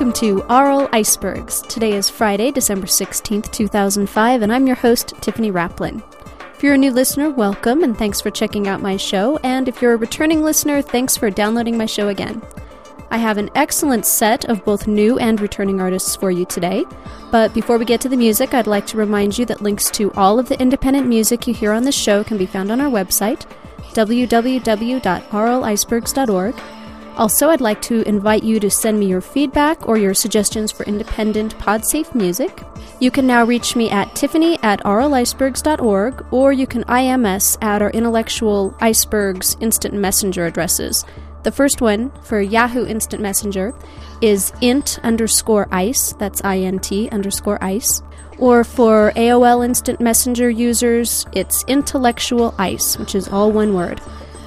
welcome to Aural Icebergs. Today is Friday, December 16th, 2005, and I'm your host, Tiffany Raplin. If you're a new listener, welcome and thanks for checking out my show. And if you're a returning listener, thanks for downloading my show again. I have an excellent set of both new and returning artists for you today. But before we get to the music, I'd like to remind you that links to all of the independent music you hear on this show can be found on our website, www.auralicebergs.org. Also, I'd like to invite you to send me your feedback or your suggestions for independent PodSafe music. You can now reach me at tiffany at auralicebergs.org or you can IMS at our intellectual icebergs instant messenger addresses. The first one for Yahoo Instant Messenger is int underscore ice, that's int underscore ice. Or for AOL Instant Messenger users, it's intellectual ice, which is all one word.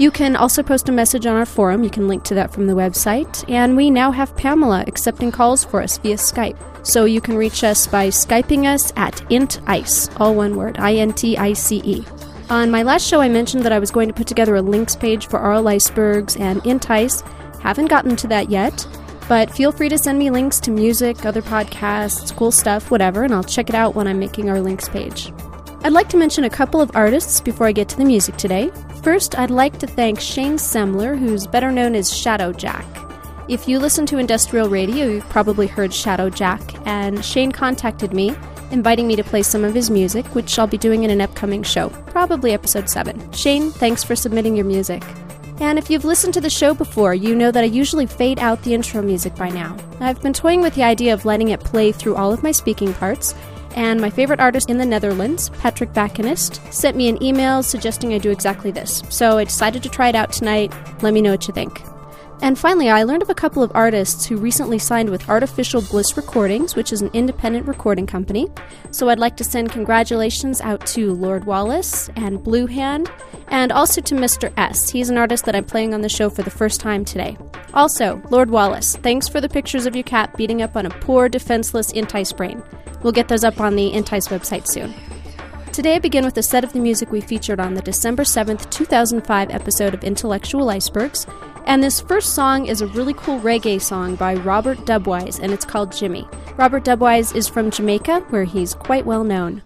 You can also post a message on our forum. You can link to that from the website. And we now have Pamela accepting calls for us via Skype. So you can reach us by Skyping us at intice, all one word, I N T I C E. On my last show, I mentioned that I was going to put together a links page for Aural Icebergs and Intice. Haven't gotten to that yet, but feel free to send me links to music, other podcasts, cool stuff, whatever, and I'll check it out when I'm making our links page. I'd like to mention a couple of artists before I get to the music today. First, I'd like to thank Shane Semler, who's better known as Shadow Jack. If you listen to industrial radio, you've probably heard Shadow Jack, and Shane contacted me, inviting me to play some of his music, which I'll be doing in an upcoming show, probably episode 7. Shane, thanks for submitting your music. And if you've listened to the show before, you know that I usually fade out the intro music by now. I've been toying with the idea of letting it play through all of my speaking parts, and my favorite artist in the Netherlands, Patrick Backenist, sent me an email suggesting I do exactly this. So I decided to try it out tonight. Let me know what you think. And finally, I learned of a couple of artists who recently signed with Artificial Bliss Recordings, which is an independent recording company. So I'd like to send congratulations out to Lord Wallace and Blue Hand, and also to Mr. S. He's an artist that I'm playing on the show for the first time today. Also, Lord Wallace, thanks for the pictures of your cat beating up on a poor, defenseless Intice brain. We'll get those up on the Intice website soon. Today I begin with a set of the music we featured on the December 7th, 2005 episode of Intellectual Icebergs, and this first song is a really cool reggae song by Robert Dubwise, and it's called Jimmy. Robert Dubwise is from Jamaica, where he's quite well known.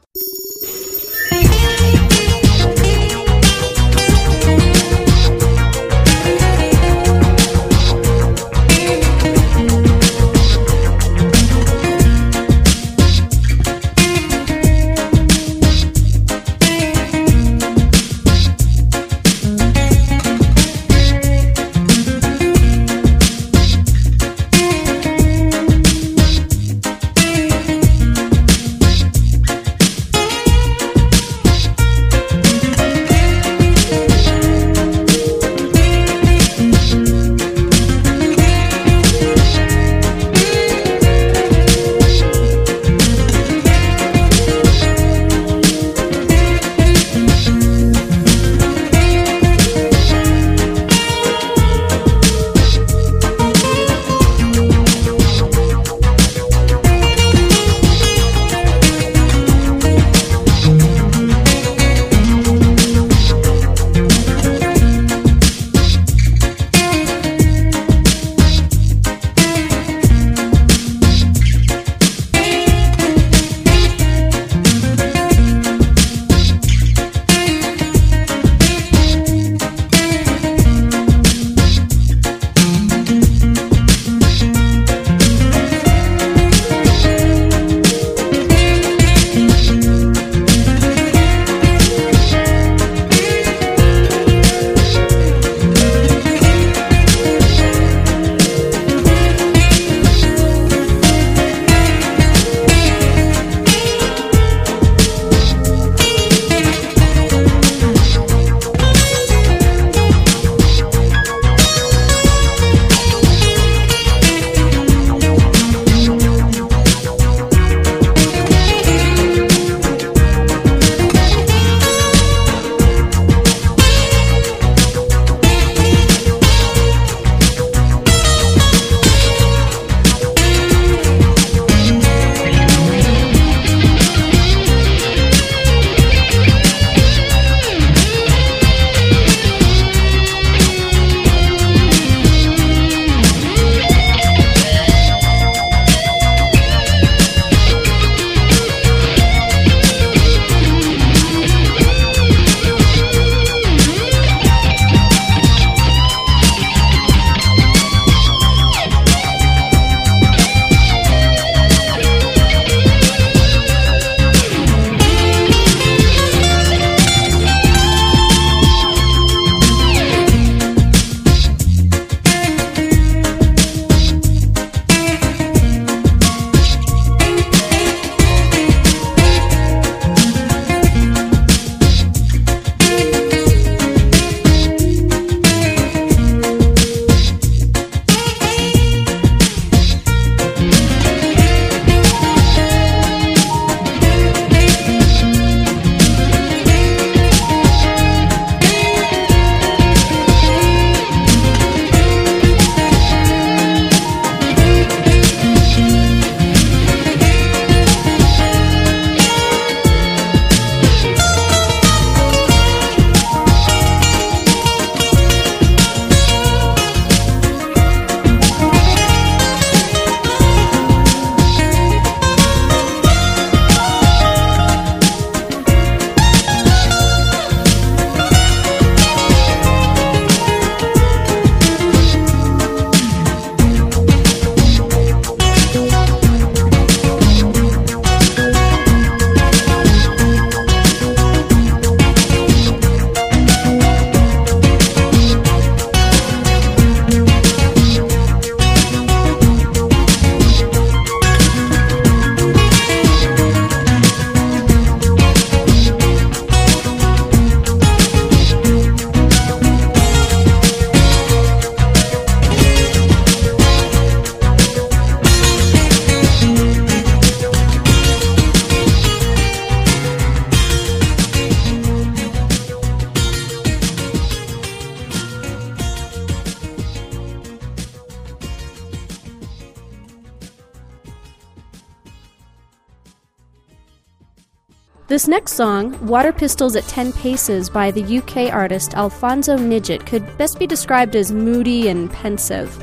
This next song, Water Pistols at 10 Paces by the UK artist Alfonso Nidget, could best be described as moody and pensive.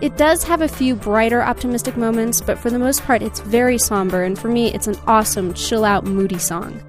It does have a few brighter, optimistic moments, but for the most part, it's very somber, and for me, it's an awesome, chill out, moody song.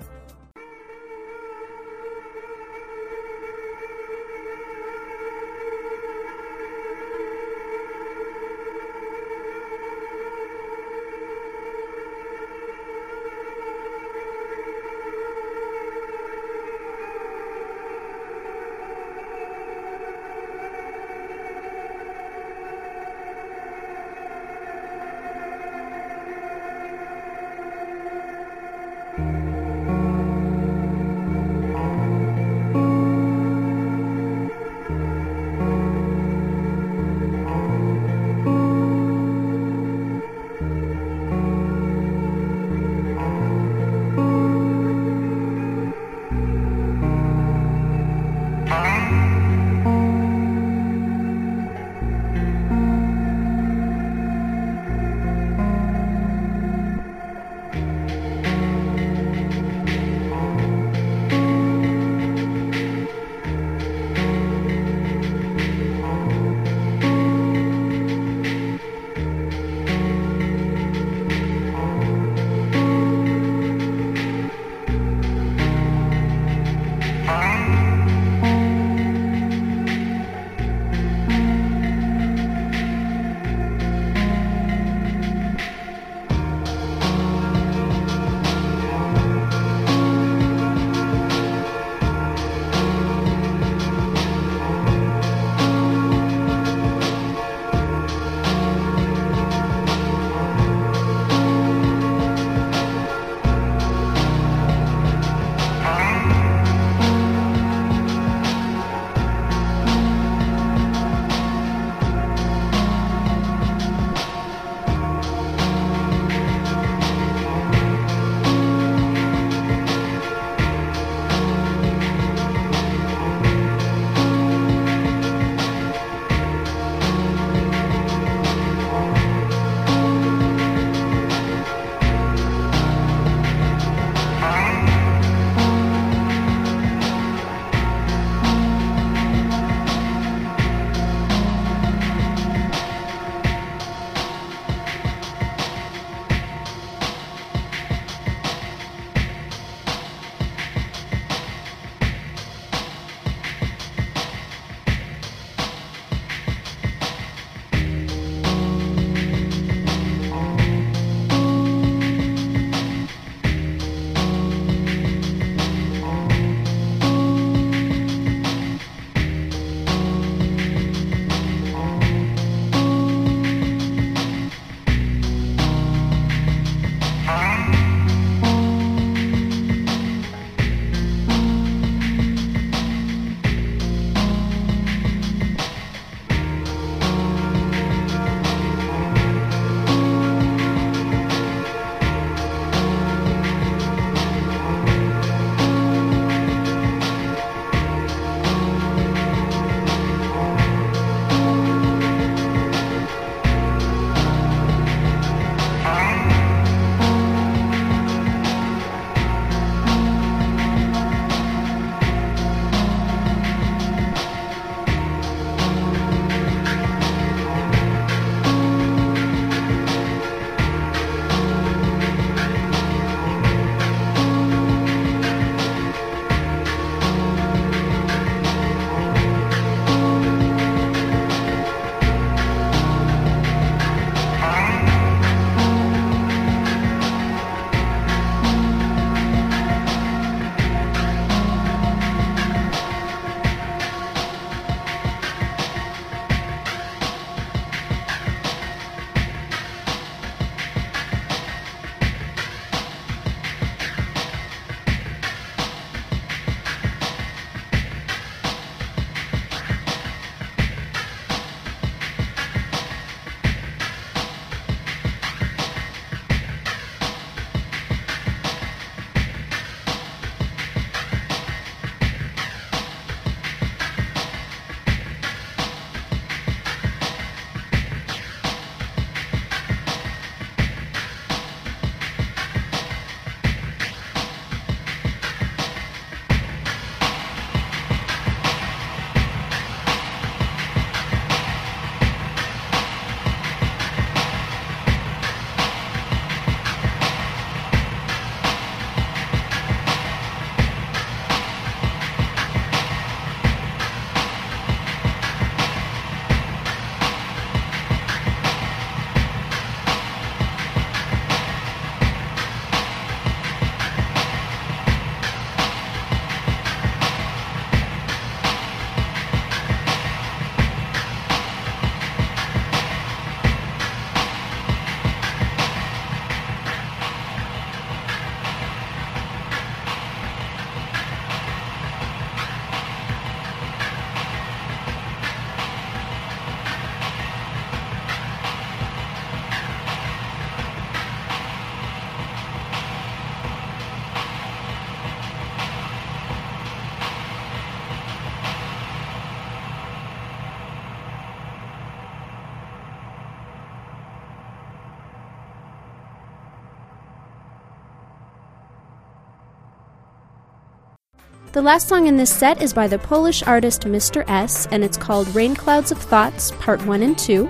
The last song in this set is by the Polish artist Mr. S, and it's called Rain Clouds of Thoughts, Part 1 and 2.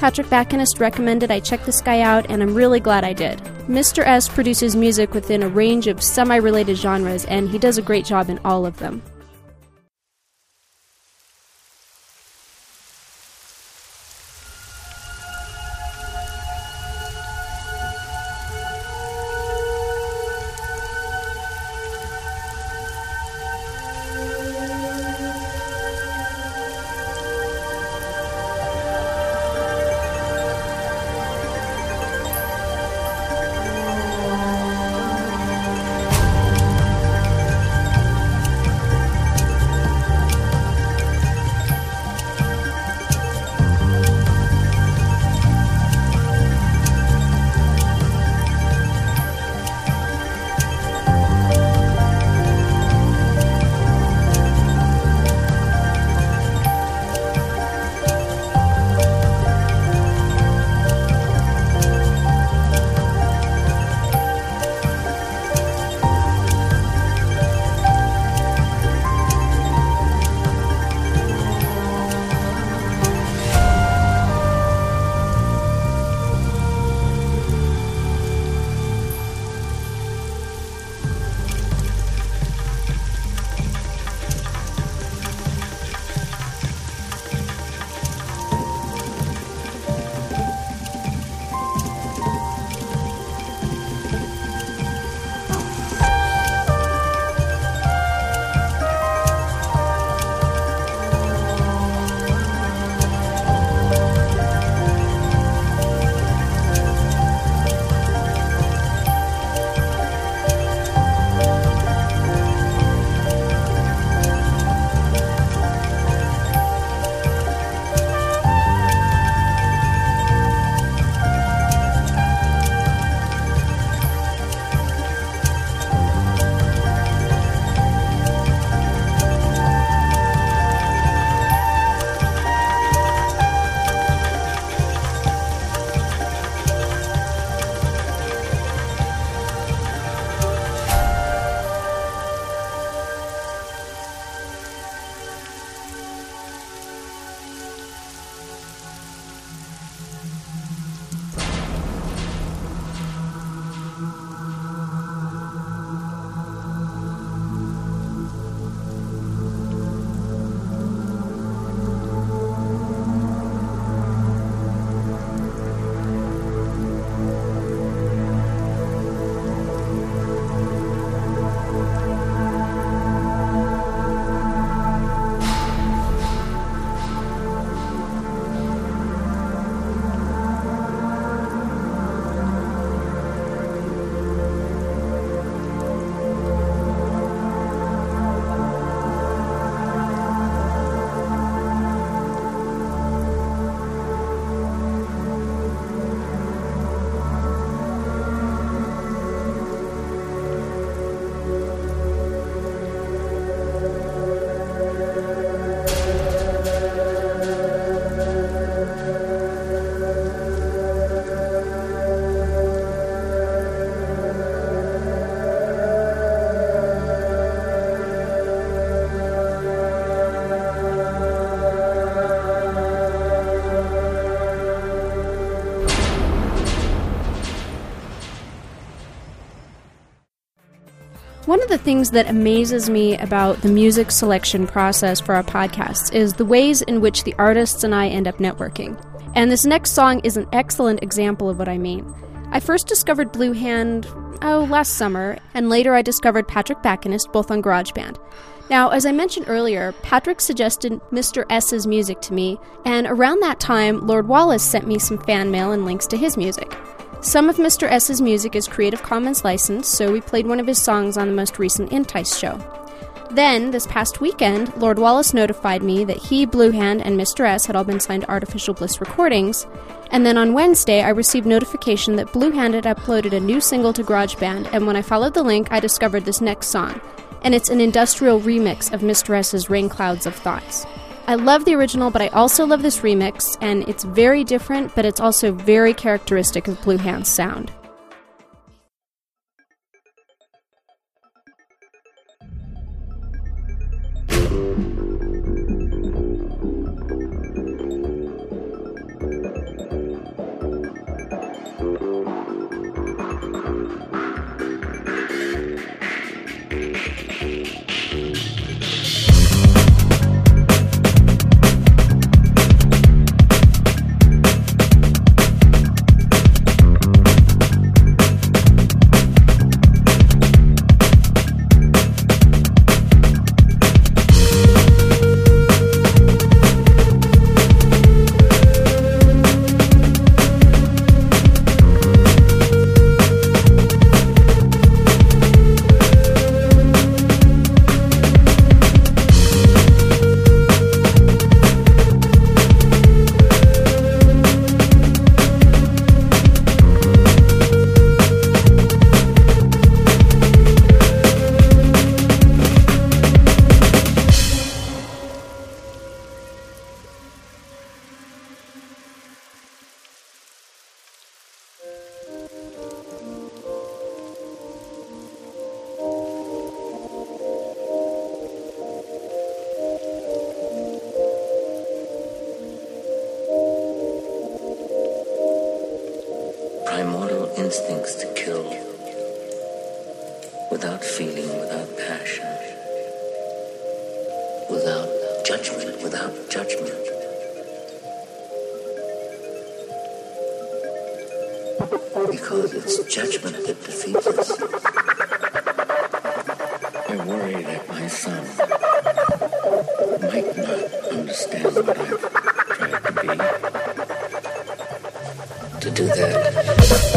Patrick Backenist recommended I check this guy out, and I'm really glad I did. Mr. S produces music within a range of semi related genres, and he does a great job in all of them. The things that amazes me about the music selection process for our podcasts is the ways in which the artists and I end up networking. And this next song is an excellent example of what I mean. I first discovered Blue Hand, oh, last summer, and later I discovered Patrick Backenist, both on GarageBand. Now, as I mentioned earlier, Patrick suggested Mr. S's music to me, and around that time, Lord Wallace sent me some fan mail and links to his music. Some of Mr. S's music is Creative Commons licensed, so we played one of his songs on the most recent Intice show. Then, this past weekend, Lord Wallace notified me that he, Bluehand, and Mr. S had all been signed Artificial Bliss Recordings, and then on Wednesday, I received notification that Bluehand had uploaded a new single to GarageBand, and when I followed the link, I discovered this next song, and it's an industrial remix of Mr. S's Rain Clouds of Thoughts. I love the original, but I also love this remix, and it's very different, but it's also very characteristic of Blue Hand's sound. I worry that my son might not understand what I've tried to be. To do that.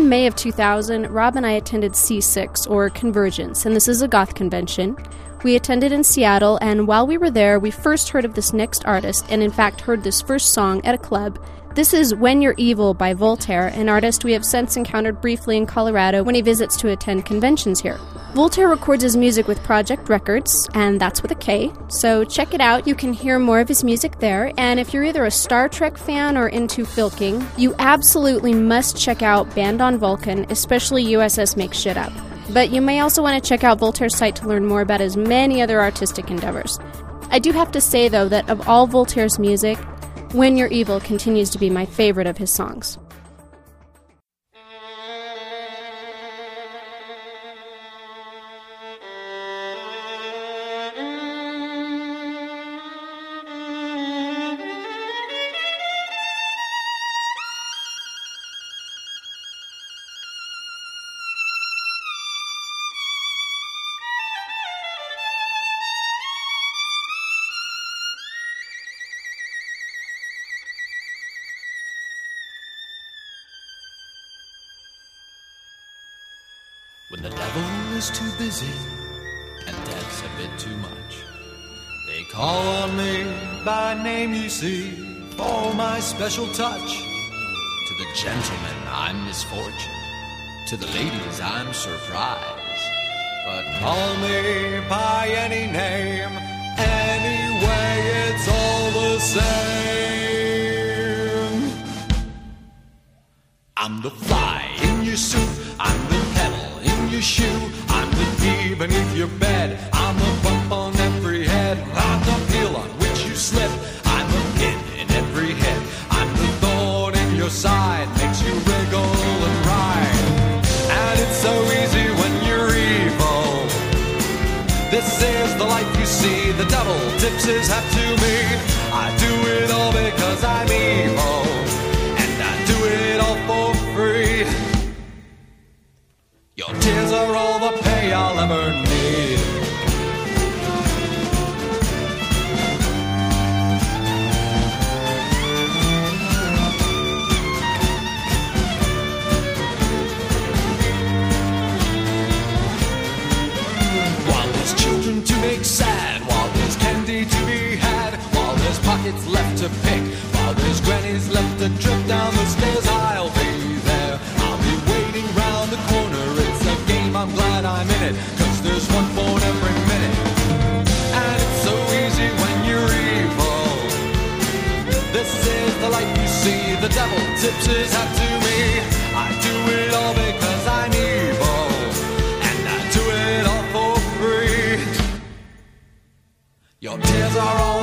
In May of 2000, Rob and I attended C6, or Convergence, and this is a goth convention. We attended in Seattle, and while we were there, we first heard of this next artist, and in fact heard this first song at a club. This is When You're Evil by Voltaire, an artist we have since encountered briefly in Colorado when he visits to attend conventions here. Voltaire records his music with Projekt Records, and that's with a K, so check it out. You can hear more of his music there, and if you're either a Star Trek fan or into filking, you absolutely must check out Banned on Vulcan, especially USS Make Shit Up. But you may also want to check out Voltaire's site to learn more about his many other artistic endeavors. I do have to say, though, that of all Voltaire's music, When You're Evil continues to be my favorite of his songs. See, for my special touch. To the gentlemen, I'm misfortune. To the ladies, I'm surprise. But call me by any name, anyway, it's all the same. I'm the fly in your suit, I'm the pedal in your shoe, I'm the bee beneath your bed, tips his to me. I do it all because I'm evil, and I do it all for free. Your tears are all the pay I'll ever need. Tips to me. I do it all because I'm evil, and I do it all for free. Your tears are all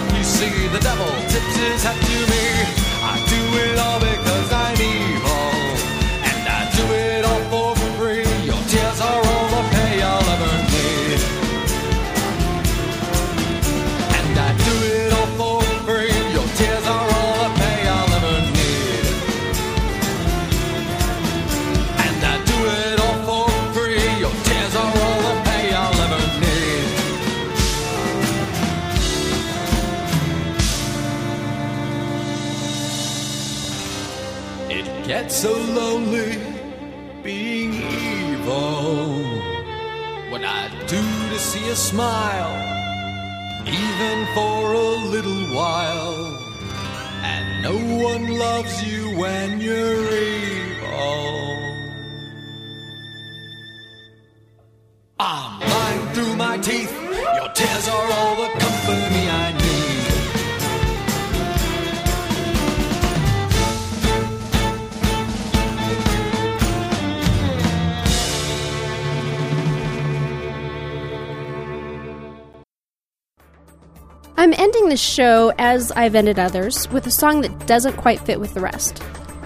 life you see. The devil tips his hat to me. you smile, even for a little while. And no one loves you when you're evil. I'm lying through my teeth, your tears are all the I'm ending this show, as I've ended others, with a song that doesn't quite fit with the rest.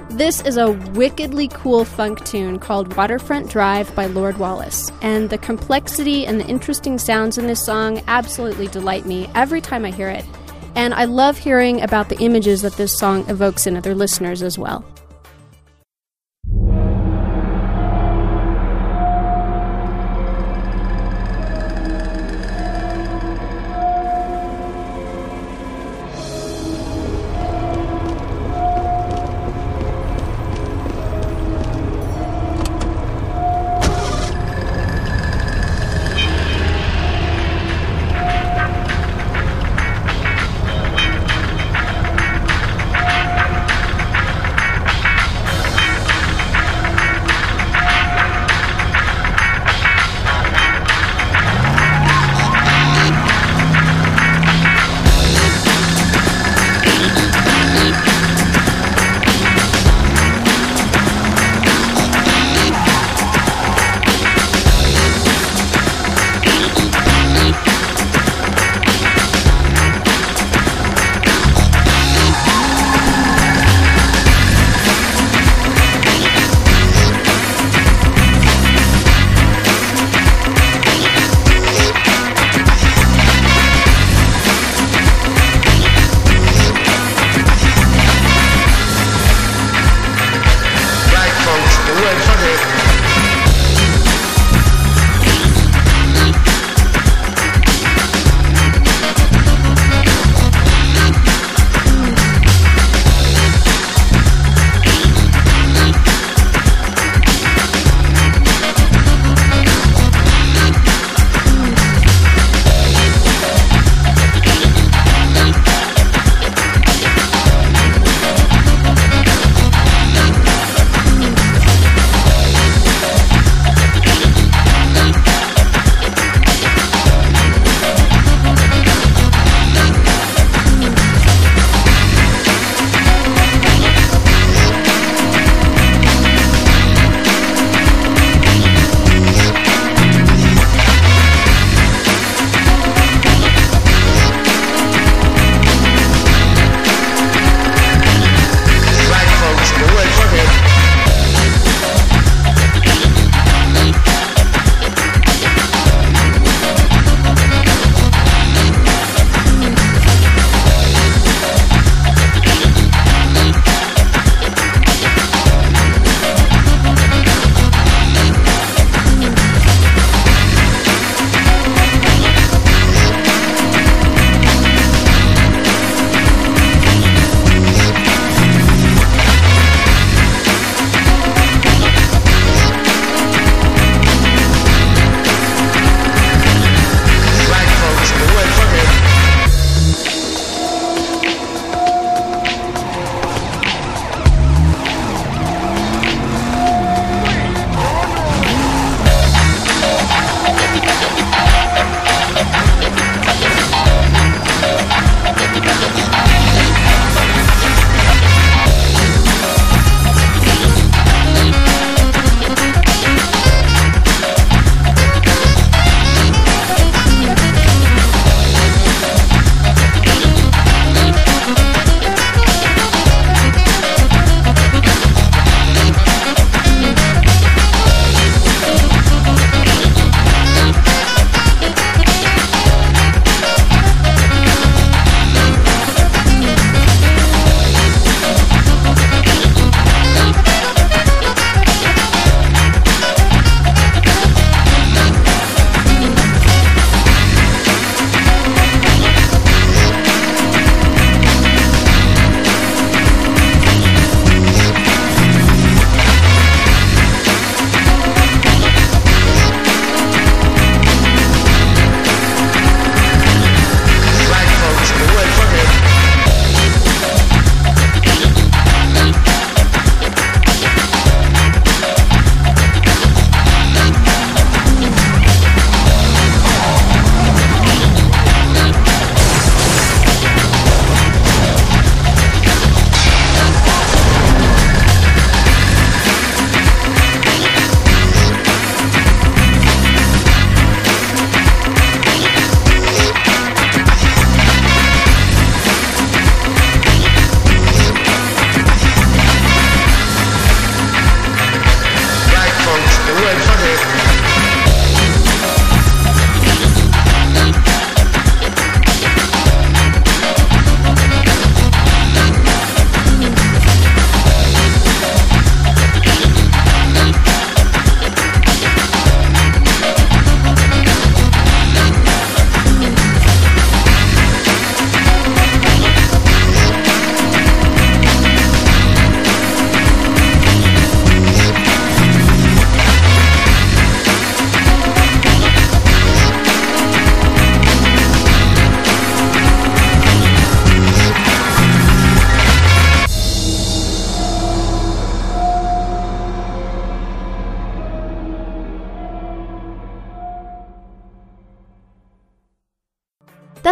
This is a wickedly cool funk tune called Waterfront Drive by Lord Wallace, and the complexity and the interesting sounds in this song absolutely delight me every time I hear it. And I love hearing about the images that this song evokes in other listeners as well.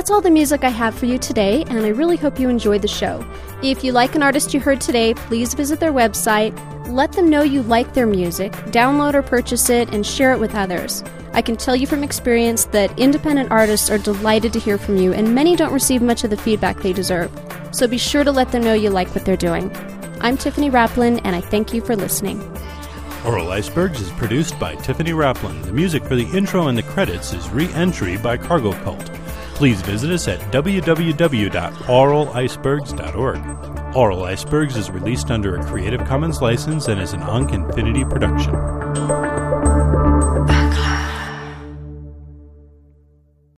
That's all the music I have for you today, and I really hope you enjoyed the show. If you like an artist you heard today, please visit their website, let them know you like their music, download or purchase it, and share it with others. I can tell you from experience that independent artists are delighted to hear from you, and many don't receive much of the feedback they deserve. So be sure to let them know you like what they're doing. I'm Tiffany Raplin, and I thank you for listening. Aural Icebergs is produced by Tiffany Raplin. The music for the intro and the credits is Re Entry by Cargo Cult. Please visit us at www.auralicebergs.org. Aural Icebergs is released under a Creative Commons license and is an Ankh Infinity production.